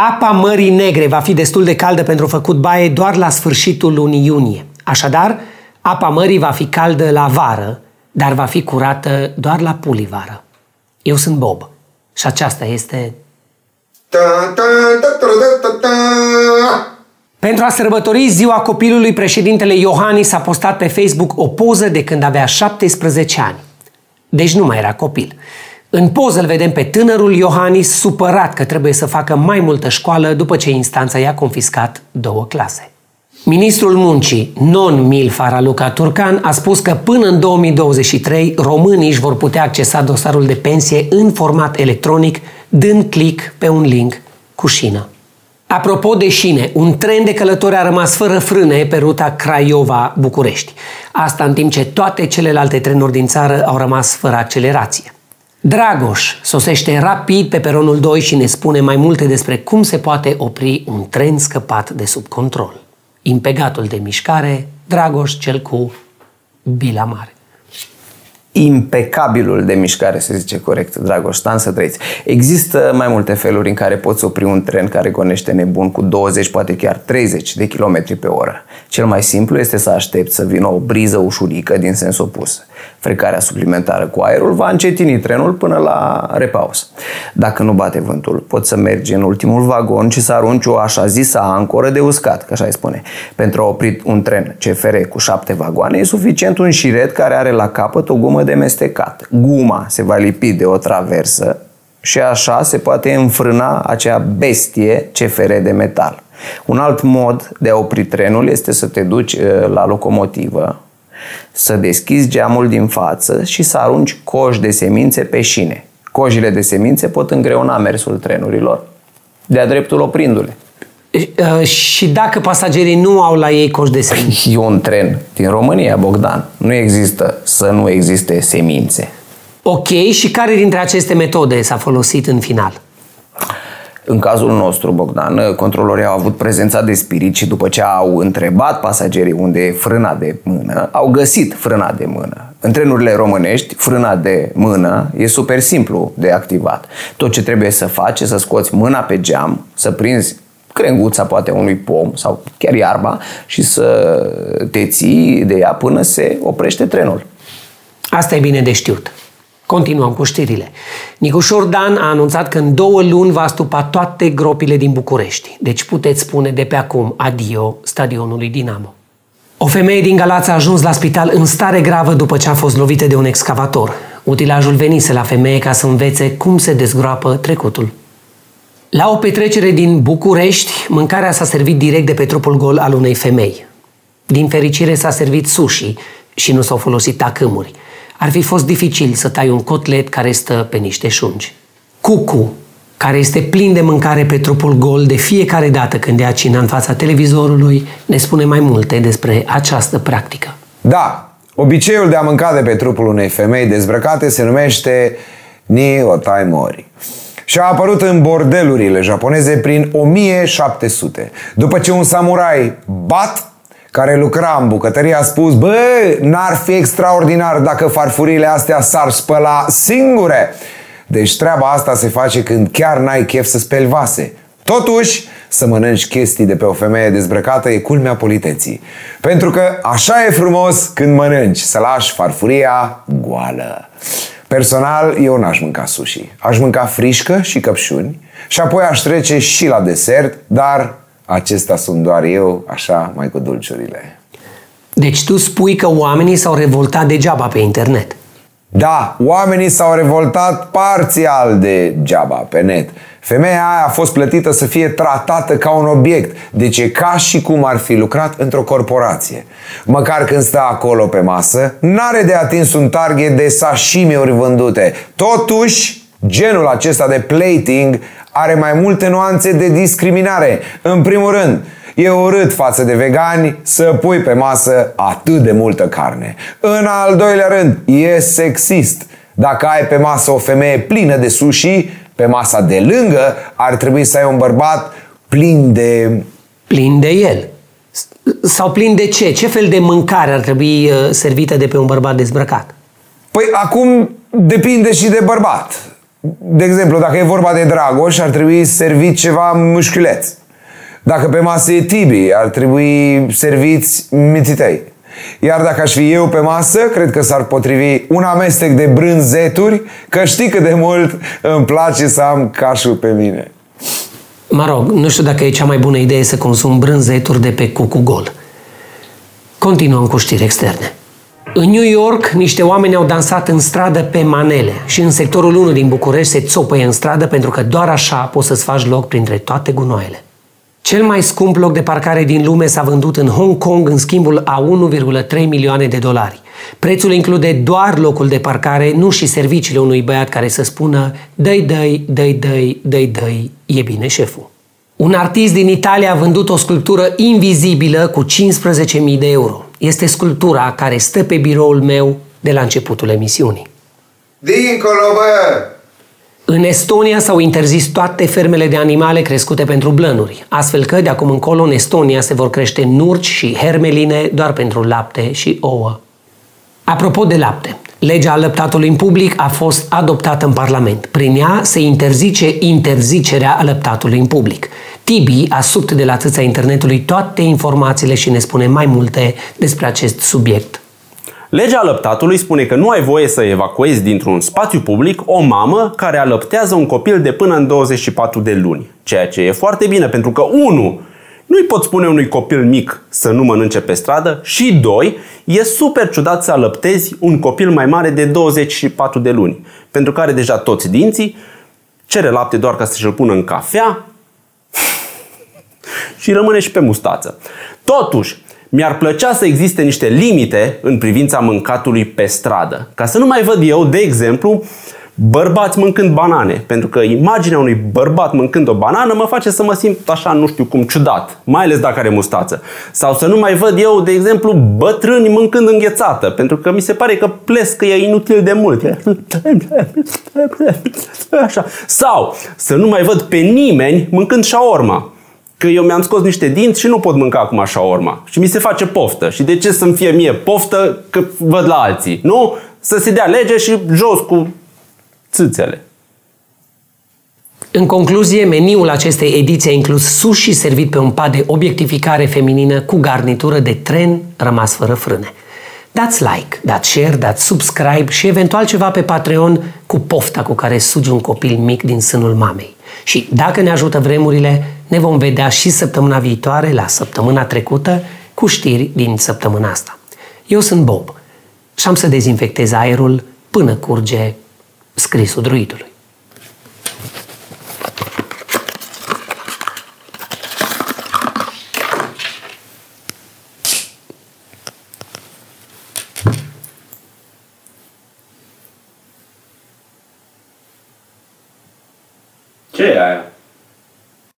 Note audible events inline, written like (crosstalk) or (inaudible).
Apa Mării Negre va fi destul de caldă pentru făcut baie doar la sfârșitul lunii iunie. Așadar, apa mării va fi caldă la vară, dar va fi curată doar la pulivară. Eu sunt Bob și aceasta este... Pentru a sărbători ziua copilului, președintele Iohannis a postat pe Facebook o poză de când avea 17 ani. Deci nu mai era copil. În poză îl vedem pe tânărul Iohannis supărat că trebuie să facă mai multă școală după ce instanța i-a confiscat două clase. Ministrul Muncii, non-Milfa Raluca Turcan, a spus că până în 2023 românii își vor putea accesa dosarul de pensie în format electronic, dând click pe un link cu șină. Apropo de șine, un tren de călători a rămas fără frâne pe ruta Craiova-București. Asta în timp ce toate celelalte trenuri din țară au rămas fără accelerație. Dragoș sosește rapid pe peronul 2 și ne spune mai multe despre cum se poate opri un tren scăpat de sub control. Impegatul de mișcare, Dragoș cel cu bila mare impecabilul de mișcare, se zice corect, Dragostan, să trăiți. Există mai multe feluri în care poți opri un tren care gonește nebun cu 20, poate chiar 30 de km pe oră. Cel mai simplu este să aștepți să vină o briză ușurică din sens opus. Frecarea suplimentară cu aerul va încetini trenul până la repaus. Dacă nu bate vântul, poți să mergi în ultimul vagon și să arunci o așa zisă ancoră de uscat, că așa îi spune. Pentru a opri un tren CFR cu șapte vagoane, e suficient un șiret care are la capăt o gumă de mestecat. Guma se va lipi de o traversă și așa se poate înfrâna acea bestie CFR de metal. Un alt mod de a opri trenul este să te duci uh, la locomotivă, să deschizi geamul din față și să arunci coși de semințe pe șine. Cojile de semințe pot îngreuna mersul trenurilor, de-a dreptul oprindu-le. Uh, și dacă pasagerii nu au la ei coș de semințe? (laughs) E un tren din România, Bogdan. Nu există să nu existe semințe. Ok, și care dintre aceste metode s-a folosit în final? În cazul nostru, Bogdan, controlorii au avut prezența de spirit și după ce au întrebat pasagerii unde e frâna de mână, au găsit frâna de mână. În trenurile românești, frâna de mână e super simplu de activat. Tot ce trebuie să faci e să scoți mâna pe geam, să prinzi crenguța poate unui pom sau chiar iarba și să te ții de ea până se oprește trenul. Asta e bine de știut. Continuăm cu știrile. Nicușor Dan a anunțat că în două luni va stupa toate gropile din București. Deci puteți spune de pe acum adio stadionului Dinamo. O femeie din Galați a ajuns la spital în stare gravă după ce a fost lovită de un excavator. Utilajul venise la femeie ca să învețe cum se dezgroapă trecutul. La o petrecere din București, mâncarea s-a servit direct de pe trupul gol al unei femei. Din fericire s-a servit sushi și nu s-au folosit tacâmuri. Ar fi fost dificil să tai un cotlet care stă pe niște șungi. Cucu, care este plin de mâncare pe trupul gol de fiecare dată când ia cina în fața televizorului, ne spune mai multe despre această practică. Da, obiceiul de a mânca de pe trupul unei femei dezbrăcate se numește Ni Otai Mori și a apărut în bordelurile japoneze prin 1700. După ce un samurai bat care lucra în bucătărie a spus Bă, n-ar fi extraordinar dacă farfurile astea s-ar spăla singure. Deci treaba asta se face când chiar n-ai chef să speli vase. Totuși, să mănânci chestii de pe o femeie dezbrăcată e culmea politeții. Pentru că așa e frumos când mănânci, să lași farfuria goală. Personal, eu n-aș mânca sushi. Aș mânca frișcă și căpșuni și apoi aș trece și la desert, dar acestea sunt doar eu, așa, mai cu dulciurile. Deci tu spui că oamenii s-au revoltat degeaba pe internet. Da, oamenii s-au revoltat parțial degeaba pe net. Femeia aia a fost plătită să fie tratată ca un obiect, deci e ca și cum ar fi lucrat într-o corporație. Măcar când stă acolo pe masă, n-are de atins un target de sashimi-uri vândute. Totuși, genul acesta de plating are mai multe nuanțe de discriminare. În primul rând, E urât față de vegani să pui pe masă atât de multă carne. În al doilea rând, e sexist. Dacă ai pe masă o femeie plină de sushi, pe masa de lângă ar trebui să ai un bărbat plin de... Plin de el. Sau plin de ce? Ce fel de mâncare ar trebui uh, servită de pe un bărbat dezbrăcat? Păi acum depinde și de bărbat. De exemplu, dacă e vorba de Dragoș, ar trebui servit ceva mușchiuleț. Dacă pe masă e Tibi, ar trebui serviți mititei. Iar dacă aș fi eu pe masă, cred că s-ar potrivi un amestec de brânzeturi, că știi cât de mult îmi place să am cașul pe mine. Mă rog, nu știu dacă e cea mai bună idee să consum brânzeturi de pe cucu gol. Continuăm cu știri externe. În New York, niște oameni au dansat în stradă pe manele și în sectorul 1 din București se țopăie în stradă pentru că doar așa poți să-ți faci loc printre toate gunoaiele. Cel mai scump loc de parcare din lume s-a vândut în Hong Kong în schimbul a 1,3 milioane de dolari. Prețul include doar locul de parcare, nu și serviciile unui băiat care să spună dăi, dăi, dăi, dăi, dăi, dăi, e bine șeful. Un artist din Italia a vândut o sculptură invizibilă cu 15.000 de euro. Este sculptura care stă pe biroul meu de la începutul emisiunii. Dincolo, bă! În Estonia s-au interzis toate fermele de animale crescute pentru blănuri, astfel că de acum încolo în Estonia se vor crește nurci și hermeline doar pentru lapte și ouă. Apropo de lapte, legea alăptatului în public a fost adoptată în Parlament. Prin ea se interzice interzicerea alăptatului în public. Tibi a subt de la țâța internetului toate informațiile și ne spune mai multe despre acest subiect. Legea alăptatului spune că nu ai voie să evacuezi dintr-un spațiu public o mamă care alăptează un copil de până în 24 de luni. Ceea ce e foarte bine, pentru că, unu, nu-i pot spune unui copil mic să nu mănânce pe stradă și, doi, e super ciudat să alăptezi un copil mai mare de 24 de luni, pentru că are deja toți dinții, cere lapte doar ca să-și-l pună în cafea și rămâne și pe mustață. Totuși, mi-ar plăcea să existe niște limite în privința mâncatului pe stradă. Ca să nu mai văd eu, de exemplu, bărbați mâncând banane. Pentru că imaginea unui bărbat mâncând o banană mă face să mă simt așa, nu știu cum, ciudat. Mai ales dacă are mustață. Sau să nu mai văd eu, de exemplu, bătrâni mâncând înghețată. Pentru că mi se pare că plescă e inutil de mult. Așa. Sau să nu mai văd pe nimeni mâncând șaorma că eu mi-am scos niște dinți și nu pot mânca acum așa urma. Și mi se face poftă. Și de ce să-mi fie mie poftă că văd la alții? Nu? Să se dea lege și jos cu țâțele. În concluzie, meniul acestei ediții a inclus sushi servit pe un pad de obiectificare feminină cu garnitură de tren rămas fără frâne. Dați like, dați share, dați subscribe și eventual ceva pe Patreon cu pofta cu care sugi un copil mic din sânul mamei. Și dacă ne ajută vremurile, ne vom vedea și săptămâna viitoare, la săptămâna trecută, cu știri din săptămâna asta. Eu sunt Bob și am să dezinfectez aerul până curge scrisul druidului. Ce e aia?